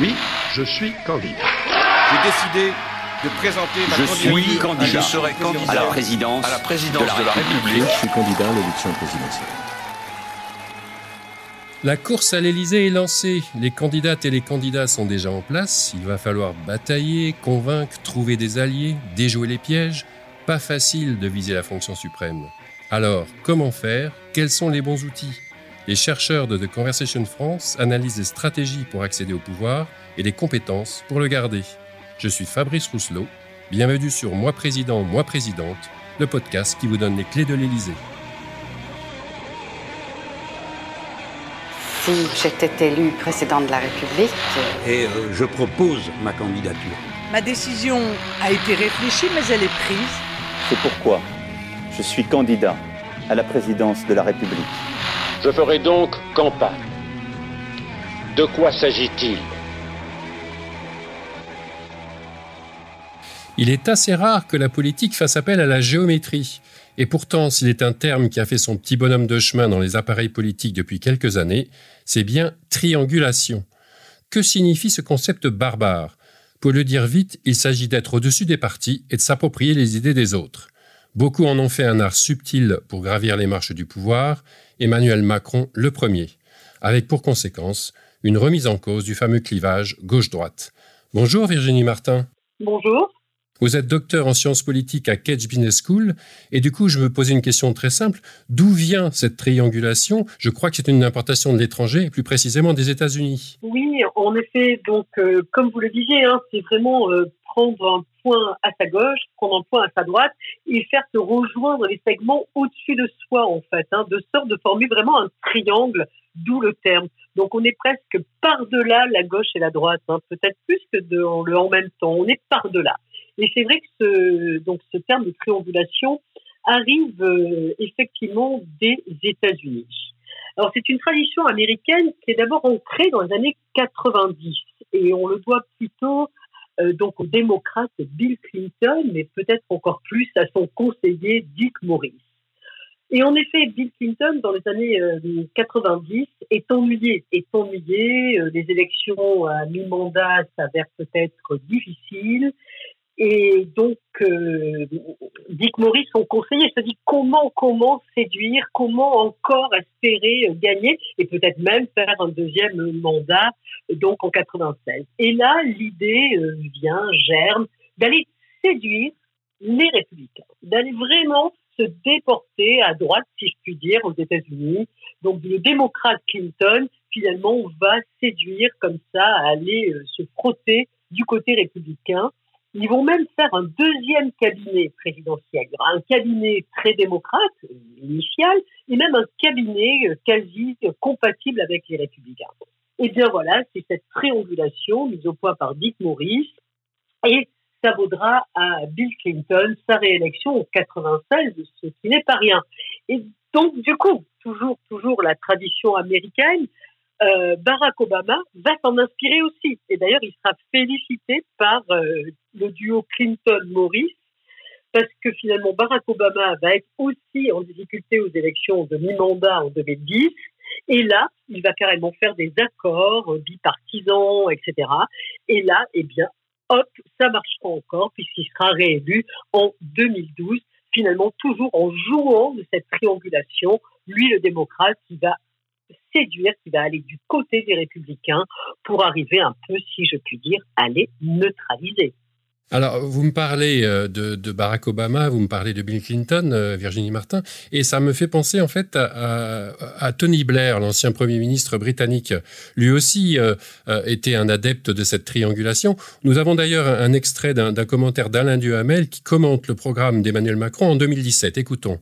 Oui, je suis candidat. J'ai décidé de présenter ma je candidature. suis candidat. Je serai candidat à la présidence, à la présidence de la, de la République. Je suis candidat à l'élection présidentielle. La course à l'Élysée est lancée. Les candidates et les candidats sont déjà en place. Il va falloir batailler, convaincre, trouver des alliés, déjouer les pièges. Pas facile de viser la fonction suprême. Alors, comment faire? Quels sont les bons outils? Les chercheurs de The Conversation France analysent les stratégies pour accéder au pouvoir et les compétences pour le garder. Je suis Fabrice Rousselot. Bienvenue sur Moi Président, Moi Présidente, le podcast qui vous donne les clés de l'Élysée. Si j'étais élu président de la République. Et euh, je propose ma candidature. Ma décision a été réfléchie, mais elle est prise. C'est pourquoi je suis candidat à la présidence de la République. Je ferai donc campagne. De quoi s'agit-il? Il est assez rare que la politique fasse appel à la géométrie. Et pourtant, s'il est un terme qui a fait son petit bonhomme de chemin dans les appareils politiques depuis quelques années, c'est bien triangulation. Que signifie ce concept barbare? Pour le dire vite, il s'agit d'être au-dessus des partis et de s'approprier les idées des autres. Beaucoup en ont fait un art subtil pour gravir les marches du pouvoir, Emmanuel Macron le premier, avec pour conséquence une remise en cause du fameux clivage gauche-droite. Bonjour Virginie Martin. Bonjour. Vous êtes docteur en sciences politiques à Cage Business School et du coup je me posais une question très simple. D'où vient cette triangulation? Je crois que c'est une importation de l'étranger, plus précisément des États-Unis. Oui, en effet. Donc, euh, comme vous le disiez, hein, c'est vraiment euh, prendre un point à sa gauche, un point à sa droite et faire se rejoindre les segments au-dessus de soi, en fait, hein, de sorte de former vraiment un triangle, d'où le terme. Donc, on est presque par-delà la gauche et la droite, hein, peut-être plus que en même temps. On est par-delà. Et c'est vrai que ce, donc ce terme de triangulation arrive euh, effectivement des États-Unis. Alors c'est une tradition américaine qui est d'abord ancrée dans les années 90 et on le doit plutôt donc au démocrate Bill Clinton, mais peut-être encore plus à son conseiller Dick Morris. Et en effet, Bill Clinton, dans les années 90, est ennuyé, est ennuyé. Euh, les élections à mi-mandat s'avèrent peut-être difficiles. Et donc, euh, Dick Morris, son conseiller, se dit comment, comment séduire, comment encore espérer gagner et peut-être même faire un deuxième mandat, donc en 96. Et là, l'idée euh, vient, germe, d'aller séduire les républicains, d'aller vraiment se déporter à droite, si je puis dire, aux États-Unis. Donc, le démocrate Clinton, finalement, va séduire comme ça, à aller euh, se frotter du côté républicain. Ils vont même faire un deuxième cabinet présidentiel. Un cabinet très démocrate, initial, et même un cabinet quasi compatible avec les républicains. Et bien voilà, c'est cette triangulation mise au point par Dick Morris, et ça vaudra à Bill Clinton sa réélection en 96, ce qui n'est pas rien. Et donc, du coup, toujours, toujours la tradition américaine, euh, Barack Obama va s'en inspirer aussi. Et d'ailleurs, il sera félicité par euh, le duo Clinton-Morris, parce que finalement, Barack Obama va être aussi en difficulté aux élections de mi-mandat en 2010. Et là, il va carrément faire des accords bipartisans, etc. Et là, eh bien, hop, ça marchera encore, puisqu'il sera réélu en 2012, finalement toujours en jouant de cette triangulation, lui le démocrate qui va séduire, qui va aller du côté des républicains pour arriver un peu, si je puis dire, à les neutraliser. Alors, vous me parlez de, de, Barack Obama, vous me parlez de Bill Clinton, Virginie Martin, et ça me fait penser en fait à Tony Blair, l'ancien Premier ministre britannique. Lui aussi euh, était un adepte de cette triangulation. Nous avons d'ailleurs un, un extrait d'un commentaire d'Alain Duhamel qui commente le programme d'Emmanuel Macron en 2017. Écoutons.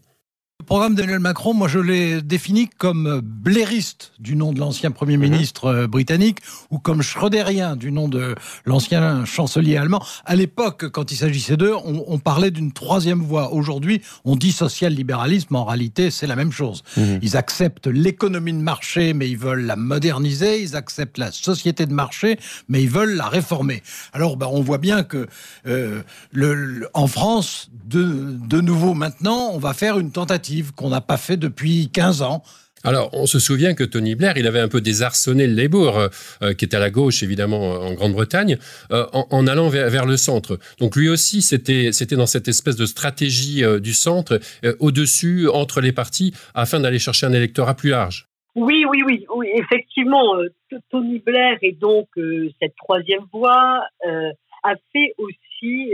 Le programme d'Emmanuel Macron, moi je l'ai défini comme blairiste du nom de l'ancien Premier ministre mmh. britannique ou comme schröderien du nom de l'ancien chancelier allemand. À l'époque, quand il s'agissait d'eux, on, on, parlait d'une troisième voie. Aujourd'hui, on dit social-libéralisme. En réalité, c'est la même chose. Mmh. Ils acceptent l'économie de marché, mais ils veulent la moderniser. Ils acceptent la société de marché, mais ils veulent la réformer. Alors, ben, on voit bien que euh, le, le, en France, de, de nouveau maintenant, on va faire une tentative qu'on n'a pas fait depuis 15 ans. Alors, on se souvient que Tony Blair, il avait un peu désarçonné le Labour, euh, euh, qui est à la gauche, évidemment, en Grande-Bretagne, euh, en, allant vers, le centre. Donc, lui aussi, c'était, c'était dans cette espèce de stratégie du centre, au-dessus, entre les partis, afin d'aller chercher un électorat plus large. Oui, oui, oui, oui, effectivement, Tony Blair et donc cette troisième voie a fait aussi,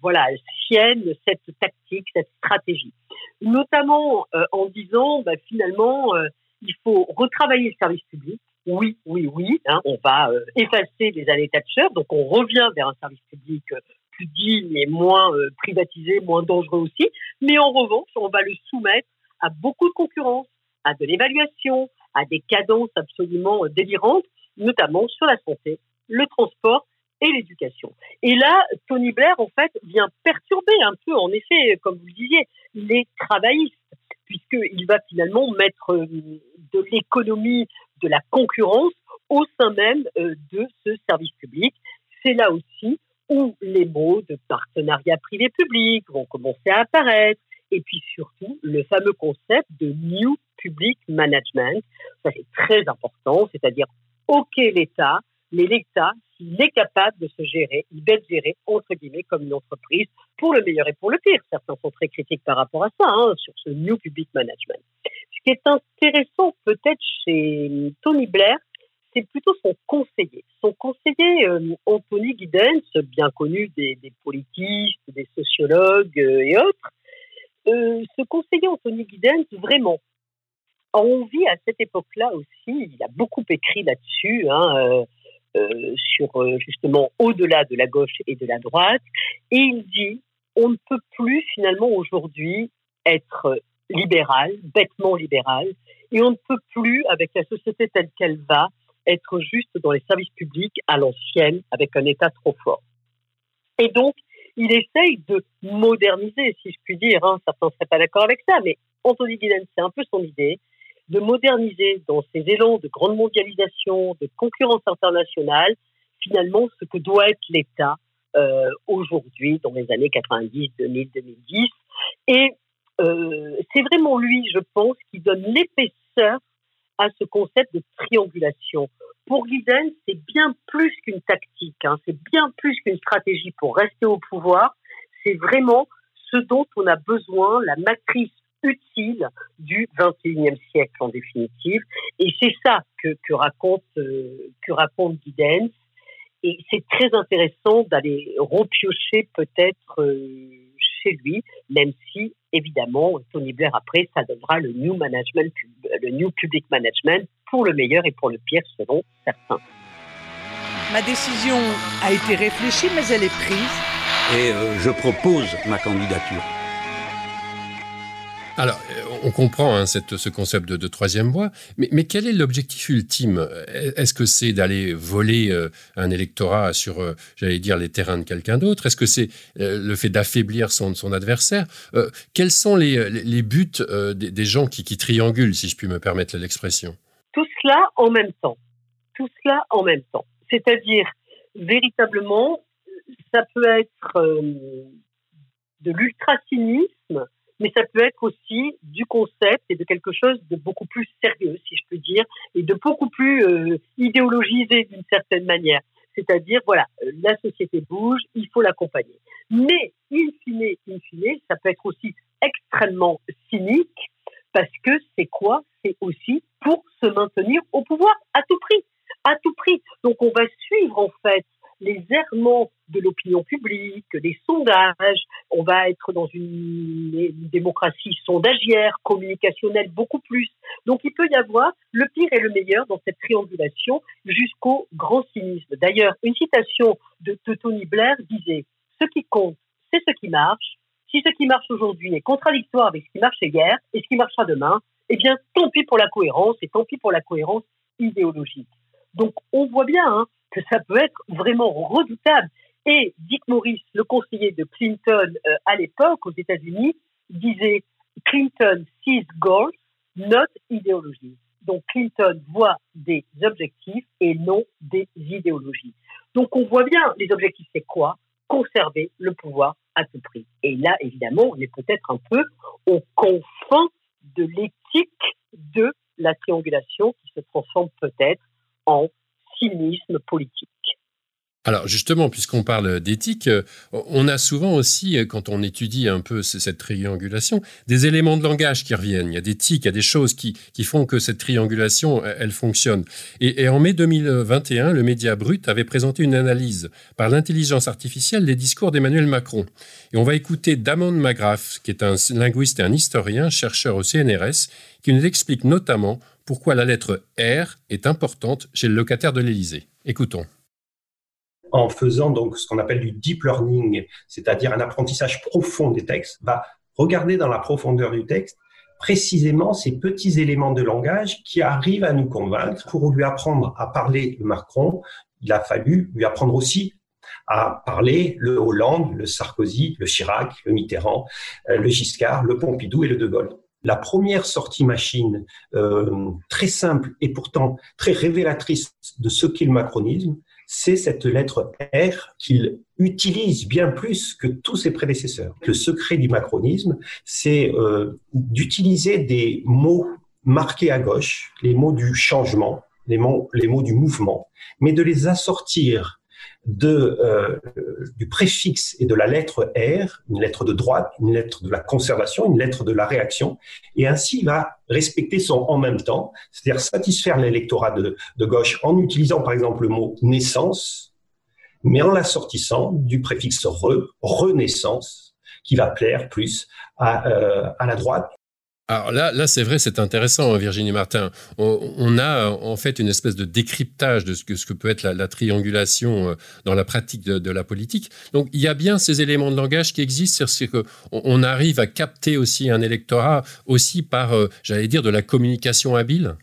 voilà, sienne cette tactique, cette stratégie notamment euh, en disant bah, finalement euh, il faut retravailler le service public. Oui, oui, oui, hein, on va euh, effacer les années Thatcher, donc on revient vers un service public plus digne et moins privatisé, moins dangereux aussi. Mais en revanche, on va le soumettre à beaucoup de concurrence, à de l'évaluation, à des cadences absolument délirantes, notamment sur la santé, le transport et l'éducation. Et là, Tony Blair, en fait, vient perturber un peu, en effet, comme vous le disiez, les travaillistes, puisqu'il va finalement mettre euh, de l'économie, de la concurrence au sein même euh, de ce service public. C'est là aussi où les mots de partenariat privé-public vont commencer à apparaître, et puis surtout le fameux concept de New Public Management. Ça, c'est très important, c'est-à-dire, OK, l'État, mais l'État, s'il est capable de se gérer, il doit gérer, entre guillemets, comme une entreprise, pour le meilleur et pour le pire. Certains sont très critiques par rapport à ça, hein, sur ce New Public Management. Ce qui est intéressant peut-être chez Tony Blair, c'est plutôt son conseiller. Son conseiller, euh, Anthony Giddens, bien connu des, politistes, des sociologues euh, et autres, euh, ce conseiller Anthony Giddens, vraiment, a envie à cette époque-là aussi, il a beaucoup écrit là-dessus, hein, sur euh, justement au-delà de la gauche et de la droite. Et il dit, on ne peut plus finalement aujourd'hui être libéral, bêtement libéral, et on ne peut plus, avec la société telle qu'elle va, être juste dans les services publics à l'ancienne, avec un État trop fort. Et donc, il essaye de moderniser, si je puis dire. Hein. Certains ne seraient pas d'accord avec ça, mais Anthony Giddens, c'est un peu son idée de moderniser dans ces élans de grande mondialisation, de concurrence internationale, finalement ce que doit être l'État euh, aujourd'hui, dans les années 90, 2000, 2010. Et euh, c'est vraiment lui, je pense, qui donne l'épaisseur à ce concept de triangulation. Pour Guiden, c'est bien plus qu'une tactique, hein, c'est bien plus qu'une stratégie pour rester au pouvoir, c'est vraiment ce dont on a besoin, la matrice utile du 21e siècle en définitive. Et c'est ça que, que raconte, euh, que raconte Giddens. Et c'est très intéressant d'aller repiocher peut-être euh, chez lui, même si, évidemment, Tony Blair, après, ça donnera le new management, le new public management pour le meilleur et pour le pire, selon certains. Ma décision a été réfléchie, mais elle est prise. Et euh, je propose ma candidature. Alors, euh, on comprend hein, ce concept de, troisième voie, mais, quel est l'objectif ultime? Est-ce que c'est d'aller voler euh, un électorat sur, euh, j'allais dire, les terrains de quelqu'un d'autre? Est-ce que c'est le fait d'affaiblir son, adversaire? Quels sont les, buts des, gens qui, qui triangulent, si je puis me permettre l'expression? Tout cela en même temps. Tout cela en même temps. C'est-à-dire, véritablement, ça peut être de l'ultra-cynisme mais ça peut être aussi du concept et de quelque chose de beaucoup plus sérieux, si je peux dire, et de beaucoup plus euh, idéologisé d'une certaine manière. C'est-à-dire, voilà, euh, la société bouge, il faut l'accompagner. Mais, in fine, in fine, ça peut être aussi extrêmement cynique, parce que c'est quoi? C'est aussi pour se maintenir au pouvoir à tout prix. À tout prix. Donc, on va suivre, en fait, les errements de l'opinion publique, des sondages. On va être dans une, démocratie sondagière, communicationnelle beaucoup plus. Donc il peut y avoir le pire et le meilleur dans cette triangulation jusqu'au grand cynisme. D'ailleurs, une citation de, Tony Blair disait Ce qui compte, c'est ce qui marche. Si ce qui marche aujourd'hui est contradictoire avec ce qui marchait hier et ce qui marchera demain, eh bien, tant pis pour la cohérence et tant pis pour la cohérence idéologique. Donc, on voit bien hein, que ça peut être vraiment redoutable. Et Dick Morris, le conseiller de Clinton euh, à l'époque aux États-Unis, disait Clinton sees goals, not idéologies. Donc Clinton voit des objectifs et non des idéologies. Donc on voit bien, les objectifs c'est quoi? Conserver le pouvoir à tout prix. Et là, évidemment, on est peut-être un peu au confins de l'éthique de la triangulation qui se transforme peut-être en cynisme politique. Alors justement, puisqu'on parle d'éthique, euh, on a souvent aussi, euh, quand on étudie un peu cette triangulation, des éléments de langage qui reviennent. Il y a des tics, il y a des choses qui, font que cette triangulation, elle fonctionne. Et, en mai 2021, le média Brut avait présenté une analyse par l'intelligence artificielle des discours d'Emmanuel Macron. Et on va écouter Damon Magraff, qui est un linguiste et un historien, chercheur au CNRS, qui nous explique notamment pourquoi la lettre R est importante chez le locataire de l'Élysée. Écoutons en faisant donc ce qu'on appelle du deep learning, c'est-à-dire un apprentissage profond des textes, va regarder dans la profondeur du texte précisément ces petits éléments de langage qui arrivent à nous convaincre. Pour lui apprendre à parler le Macron, il a fallu lui apprendre aussi à parler le Hollande, le Sarkozy, le Chirac, le Mitterrand, euh, le Giscard, le Pompidou et le De Gaulle. La première sortie machine, euh, très simple et pourtant très révélatrice de ce qu'est le macronisme, c'est cette lettre R qu'il utilise bien plus que tous ses prédécesseurs. Le secret du macronisme, c'est euh, d'utiliser des mots marqués à gauche, les mots du changement, les mots, les mots du mouvement, mais de les assortir de, euh, du préfixe et de la lettre R, une lettre de droite, une lettre de la conservation, une lettre de la réaction, et ainsi il va respecter son en même temps, c'est-à-dire satisfaire l'électorat de, de gauche en utilisant par exemple le mot naissance, mais en l'assortissant du préfixe re, renaissance, qui va plaire plus à, euh, à la droite alors là, là c'est vrai, c'est intéressant, hein, Virginie Martin. On, a en fait une espèce de décryptage de ce que, ce que peut être la, triangulation euh, dans la pratique de, la politique. Donc il y a bien ces éléments de langage qui existent, c'est qu'on on arrive à capter aussi un électorat aussi par, euh, j'allais dire, de la communication habile.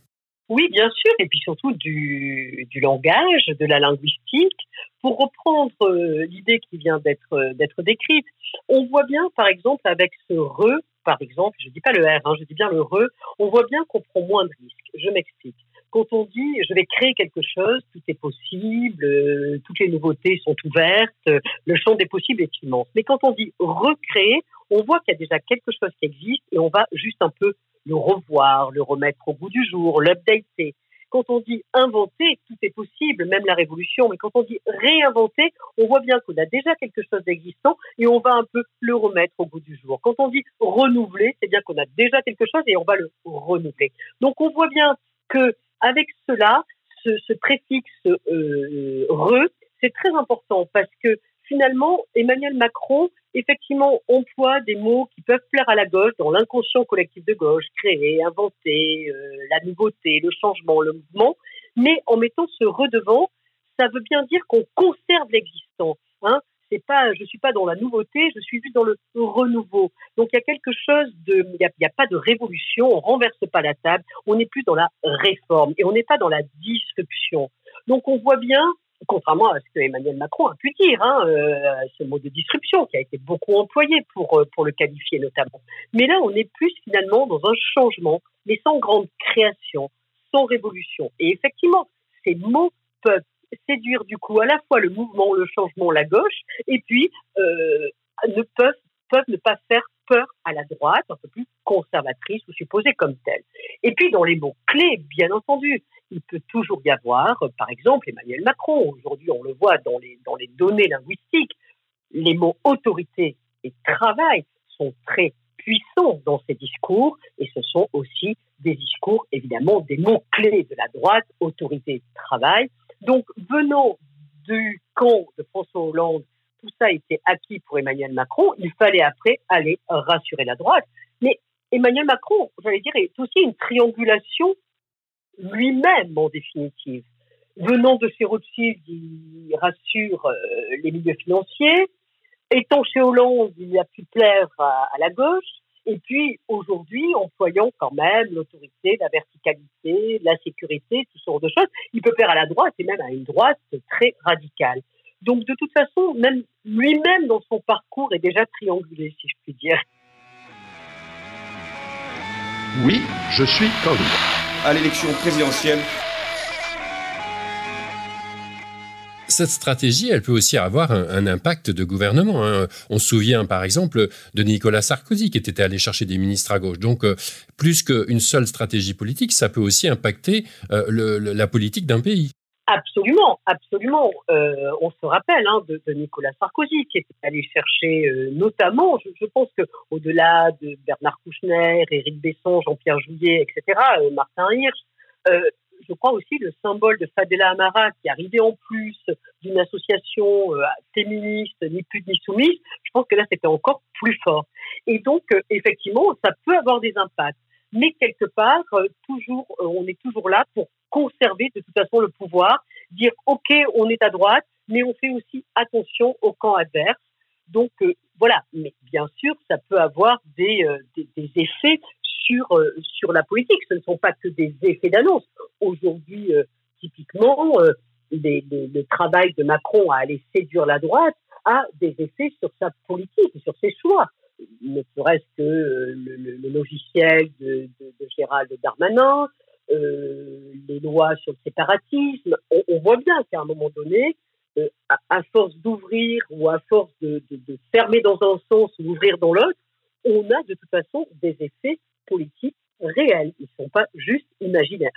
Oui, bien sûr, et puis surtout du, du langage, de la linguistique. Pour reprendre euh, l'idée qui vient d'être décrite, on voit bien, par exemple, avec ce re par exemple, je ne dis pas le R, hein, je dis bien le RE, on voit bien qu'on prend moins de risques. Je m'explique. Quand on dit je vais créer quelque chose, tout est possible, euh, toutes les nouveautés sont ouvertes, le champ des possibles est immense. Mais quand on dit recréer, on voit qu'il y a déjà quelque chose qui existe et on va juste un peu le revoir, le remettre au goût du jour, l'updater. Quand on dit inventer, tout est possible, même la révolution, mais quand on dit réinventer, on voit bien qu'on a déjà quelque chose d'existant et on va un peu le remettre au goût du jour. Quand on dit renouveler, c'est bien qu'on a déjà quelque chose et on va le renouveler. Donc on voit bien que avec cela, ce, préfixe euh, re, c'est très important parce que finalement, Emmanuel Macron, effectivement, emploie des mots qui peuvent plaire à la gauche, dans l'inconscient collectif de gauche, créer, inventer, euh, la nouveauté, le changement, le mouvement, mais en mettant ce redevant, ça veut bien dire qu'on conserve l'existant. Hein c'est pas, je suis pas dans la nouveauté, je suis juste dans le renouveau. Donc il y a quelque chose de, il n'y a, a, pas de révolution, on renverse pas la table, on n'est plus dans la réforme et on n'est pas dans la disruption. Donc on voit bien contrairement à ce que Emmanuel Macron a pu dire, hein, euh, ce mot de disruption qui a été beaucoup employé pour, euh, pour le qualifier notamment. Mais là, on est plus finalement dans un changement, mais sans grande création, sans révolution. Et effectivement, ces mots peuvent séduire du coup à la fois le mouvement, le changement, la gauche, et puis euh, ne peuvent, peuvent ne pas faire peur à la droite, un peu plus conservatrice ou supposée comme telle. Et puis dans les mots clés, bien entendu, il peut toujours y avoir, par exemple, Emmanuel Macron. Aujourd'hui, on le voit dans les, dans les données linguistiques, les mots autorité et travail sont très puissants dans ces discours et ce sont aussi des discours, évidemment, des mots clés de la droite, autorité travail. Donc, venant du camp de François Hollande, tout ça été acquis pour Emmanuel Macron. Il fallait après aller rassurer la droite. Mais Emmanuel Macron, j'allais dire, est aussi une triangulation lui-même en définitive. Venant de chez Rothschild, il rassure euh, les milieux financiers. Étant chez Hollande, il a pu plaire à, la gauche. Et puis aujourd'hui, employant quand même l'autorité, la verticalité, la sécurité, tout ce genre de choses, il peut plaire à la droite et même à une droite très radicale. Donc de toute façon, même lui-même dans son parcours est déjà triangulé, si je puis dire. Oui, je suis candidat à l'élection présidentielle cette stratégie, elle peut aussi avoir un, impact de gouvernement. Hein. On se souvient, par exemple, de Nicolas Sarkozy qui était allé chercher des ministres à gauche. Donc, euh, plus qu'une seule stratégie politique, ça peut aussi impacter euh, la politique d'un pays. Absolument, absolument. Euh, on se rappelle hein, de, Nicolas Sarkozy qui était allé chercher notamment, je, pense que au-delà de Bernard Kouchner, Éric Besson, Jean-Pierre Jouyet, etc., Martin Hirsch, je crois aussi le symbole de Fadela Amara qui arrivait en plus d'une association euh, féministe, ni plus ni soumise, je pense que là c'était encore plus fort. Et donc euh, effectivement, ça peut avoir des impacts, mais quelque part, euh, toujours, on est toujours là pour conserver de toute façon le pouvoir, dire ok, on est à droite, mais on fait aussi attention au camp adverse. Donc voilà, mais bien sûr, ça peut avoir des, des, des effets sur, sur la politique. Ce ne sont pas que des effets d'annonce aujourd'hui, euh, typiquement, euh, le travail de Macron à aller séduire la droite a des effets sur sa politique, sur ses choix. Ne serait-ce que euh, le, logiciel de, Gérald Darmanin, les lois sur le séparatisme. On, voit bien qu'à un moment donné, à, force d'ouvrir ou à force de, de, fermer dans un sens ou d'ouvrir dans l'autre, on a de toute façon des effets politiques réels, ils ne sont pas juste imaginaires.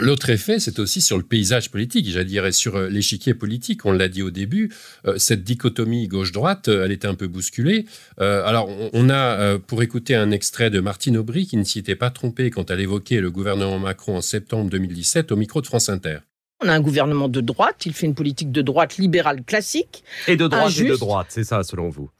L'autre effet, c'est aussi sur le paysage politique, j'allais dire, sur euh, l'échiquier politique. On l'a dit au début, euh, cette dichotomie gauche-droite, euh, elle était un peu bousculée. alors, on a, pour écouter un extrait de Martine Aubry, qui ne s'y était pas trompée quand elle évoquait le gouvernement Macron en septembre 2017 au micro de France Inter. On a un gouvernement de droite, il fait une politique de droite libérale classique. Et de droite et de droite, c'est ça selon vous?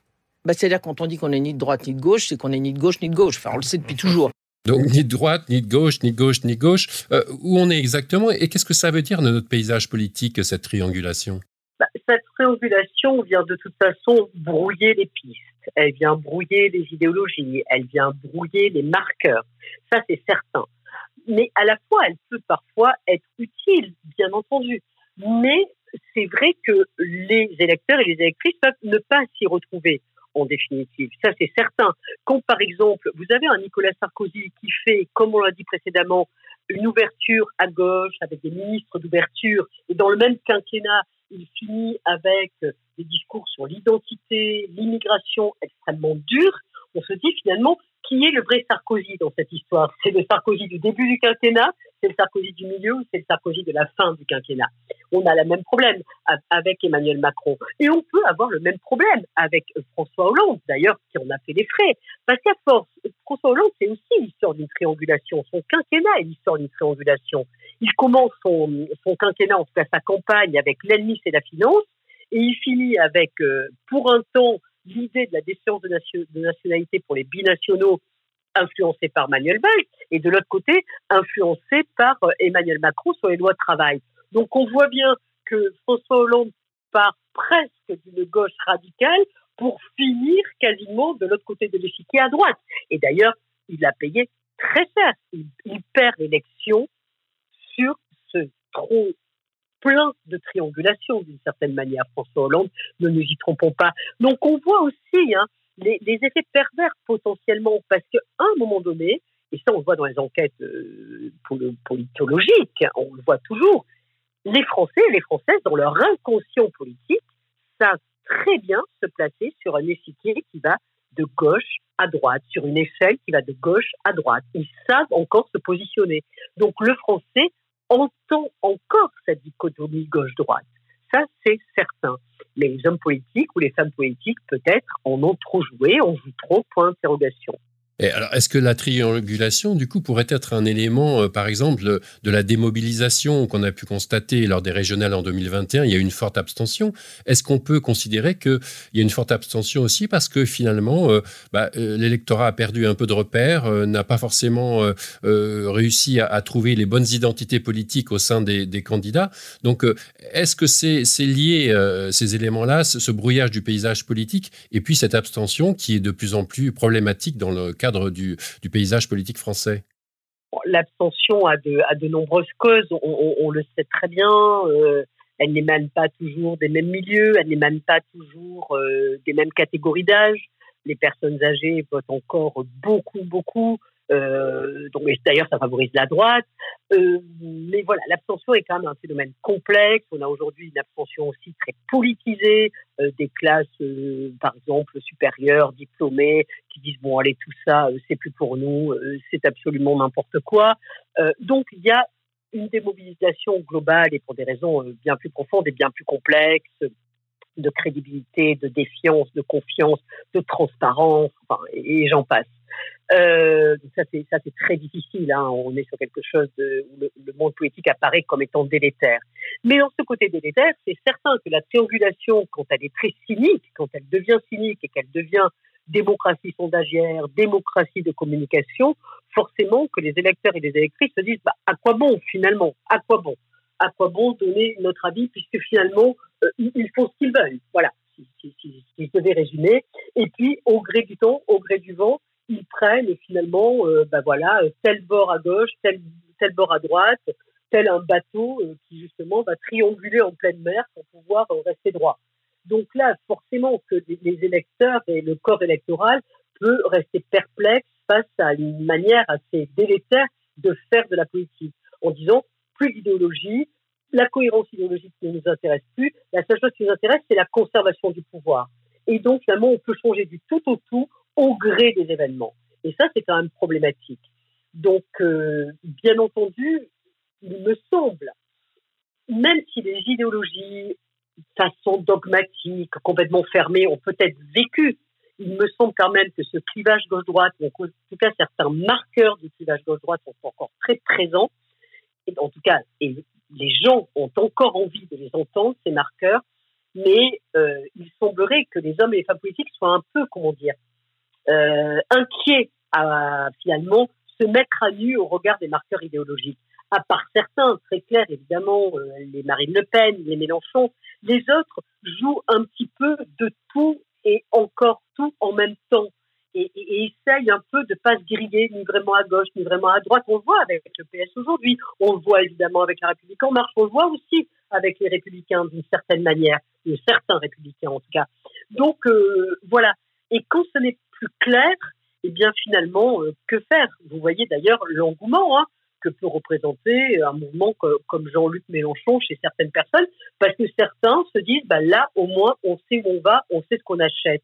Bah, C'est-à-dire quand on dit qu'on n'est ni de droite ni de gauche, c'est qu'on n'est ni de gauche ni de gauche. Enfin, on le sait depuis toujours. Donc ni de droite, ni de gauche, ni de gauche, ni de gauche. Euh, où on est exactement et qu'est-ce que ça veut dire dans notre paysage politique, cette triangulation? Bah, Cette triangulation vient de toute façon brouiller les pistes. Elle vient brouiller les idéologies, elle vient brouiller les marqueurs. Ça, c'est certain. Mais à la fois, elle peut parfois être utile, bien entendu. Mais c'est vrai que les électeurs et les électrices peuvent ne pas s'y retrouver en définitive. Ça, c'est certain. Quand, par exemple, vous avez un Nicolas Sarkozy qui fait, comme on l'a dit précédemment, une ouverture à gauche avec des ministres d'ouverture, et dans le même quinquennat, il finit avec des discours sur l'identité, l'immigration extrêmement durs, on se dit finalement, qui est le vrai Sarkozy dans cette histoire C'est le Sarkozy du début du quinquennat, c'est le Sarkozy du milieu ou c'est le Sarkozy de la fin du quinquennat On a le même problème avec Emmanuel Macron. Et on peut avoir le même problème avec François Hollande, d'ailleurs, qui en a fait les frais. Parce qu'à force, François Hollande, c'est aussi l'histoire d'une triangulation. Son quinquennat est l'histoire d'une triangulation. Il commence son, son quinquennat, en tout cas sa campagne, avec l'ennemi, c'est la finance. Et il finit avec, euh, pour un temps, l'idée de la déchéance de, nationalité pour les binationaux influencée par Manuel Valls, et de l'autre côté, influencée par euh, Emmanuel Macron sur les lois de travail. Donc on voit bien que François Hollande part presque d'une gauche radicale pour finir quasiment de l'autre côté de l'échiquier à droite. Et d'ailleurs, il a payé très cher. Il, perd l'élection sur ce trop plein de triangulation d'une certaine manière, François Hollande, ne nous y trompons pas. Donc on voit aussi hein, les, effets pervers potentiellement, parce qu'à un moment donné, et ça on le voit dans les enquêtes euh, politologiques, on le voit toujours, les Français et les Françaises, dans leur inconscient politique, savent très bien se placer sur un échiquier qui va de gauche à droite, sur une échelle qui va de gauche à droite. Ils savent encore se positionner. Donc le français entend encore cette dichotomie gauche-droite. Ça, c'est certain. Les hommes politiques ou les femmes politiques, peut-être, en ont trop joué, en jouent trop, point d'interrogation alors, est-ce que la triangulation, du coup, pourrait être un élément, euh, par exemple, de la démobilisation qu'on a pu constater lors des régionales en 2021 Il y a eu une forte abstention. Est-ce qu'on peut considérer qu'il y a une forte abstention aussi parce que finalement, euh, bah, euh, l'électorat a perdu un peu de repères, n'a pas forcément réussi à, trouver les bonnes identités politiques au sein des, candidats? Donc, est-ce que c'est lié, ces éléments-là, ce, brouillage du paysage politique, et puis cette abstention qui est de plus en plus problématique dans le cadre du, paysage politique français L'abstention a de, nombreuses causes, on, le sait très bien. Euh, elle n'émane pas toujours des mêmes milieux, elle n'émane pas toujours euh, des mêmes catégories d'âge. Les personnes âgées votent encore beaucoup, beaucoup. Euh, donc, d'ailleurs, ça favorise la droite. Euh, mais voilà, l'abstention est quand même un phénomène complexe. On a aujourd'hui une abstention aussi très politisée, euh, des classes, euh, par exemple, supérieures, diplômées, qui disent bon, allez, tout ça, euh, c'est plus pour nous, euh, c'est absolument n'importe quoi. donc, il y a une démobilisation globale et pour des raisons bien plus profondes et bien plus complexes de crédibilité, de défiance, de confiance, de transparence, enfin, et, j'en passe. Euh, ça c'est très difficile. Hein. On est sur quelque chose où le, monde politique apparaît comme étant délétère. Mais dans ce côté délétère, c'est certain que la triangulation, quand elle est très cynique, quand elle devient cynique et qu'elle devient démocratie sondagière, démocratie de communication, forcément que les électeurs et les électrices se disent bah, à quoi bon finalement? À quoi bon? À quoi bon donner notre avis puisque finalement euh, ils font ce qu'ils veulent? Voilà, si, si, je devais résumer. Et puis, au gré du temps, au gré du vent, ils prennent finalement, euh, ben voilà, tel bord à gauche, tel, tel bord à droite, tel un bateau euh, qui justement va trianguler en pleine mer pour pouvoir euh, rester droit. Donc là, forcément que les électeurs et le corps électoral peut rester perplexe face à une manière assez délétère de faire de la politique, en disant plus d'idéologie, la cohérence idéologique ne nous intéresse plus. La seule chose qui nous intéresse, c'est la conservation du pouvoir. Et donc, finalement, on peut changer du tout au tout au gré des événements. Et ça, c'est quand même problématique. Donc, euh, bien entendu, il me semble, même si les idéologies, façon dogmatique, complètement fermées, ont peut-être vécu, il me semble quand même que ce clivage gauche-droite, en tout cas certains marqueurs du clivage gauche-droite sont encore très présents. Et en tout cas, et les gens ont encore envie de les entendre, ces marqueurs, mais euh, il semblerait que les hommes et les femmes politiques soient un peu, comment dire, inquiets à finalement se mettre à nu au regard des marqueurs idéologiques. À part certains, très clairs évidemment, euh, les Marine Le Pen, les Mélenchon, les autres jouent un petit peu de tout et encore tout en même temps et, et, essaye un peu de pas se griller ni vraiment à gauche ni vraiment à droite. On le voit avec le PS aujourd'hui, on le voit évidemment avec la République en marche, on le voit aussi avec les Républicains d'une certaine manière, certains Républicains en tout cas. Donc euh, voilà. Et quand ce n'est plus clair, eh bien finalement, euh, que faire? Vous voyez d'ailleurs l'engouement hein, que peut représenter un mouvement comme Jean-Luc Mélenchon chez certaines personnes, parce que certains se disent, bah là au moins on sait où on va, on sait ce qu'on achète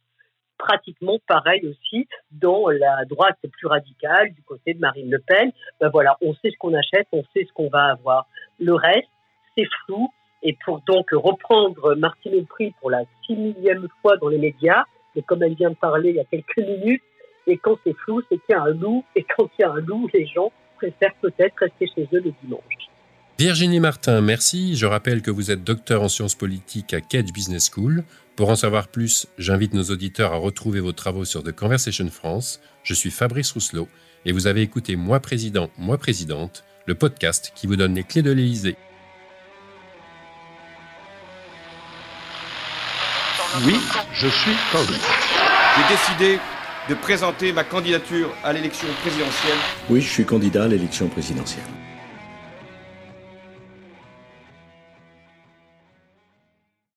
pratiquement pareil aussi dans la droite plus radicale, du côté de Marine Le Pen. Ben voilà, on sait ce qu'on achète, on sait ce qu'on va avoir. Le reste, c'est flou. Et pour donc reprendre Martine Aubry pour la six millième fois dans les médias, et comme elle vient de parler il y a quelques minutes, et quand c'est flou, c'est qu'il y a un loup, et quand il y a un loup, les gens préfèrent peut-être rester chez eux le dimanche. Virginie Martin, merci. Je rappelle que vous êtes docteur en sciences politiques à Cage Business School. Pour en savoir plus, j'invite nos auditeurs à retrouver vos travaux sur The Conversation France. Je suis Fabrice Rousselot et vous avez écouté Moi Président, Moi Présidente, le podcast qui vous donne les clés de l'Élysée. Oui, je suis candidat. J'ai décidé de présenter ma candidature à l'élection présidentielle. Oui, je suis candidat à l'élection présidentielle.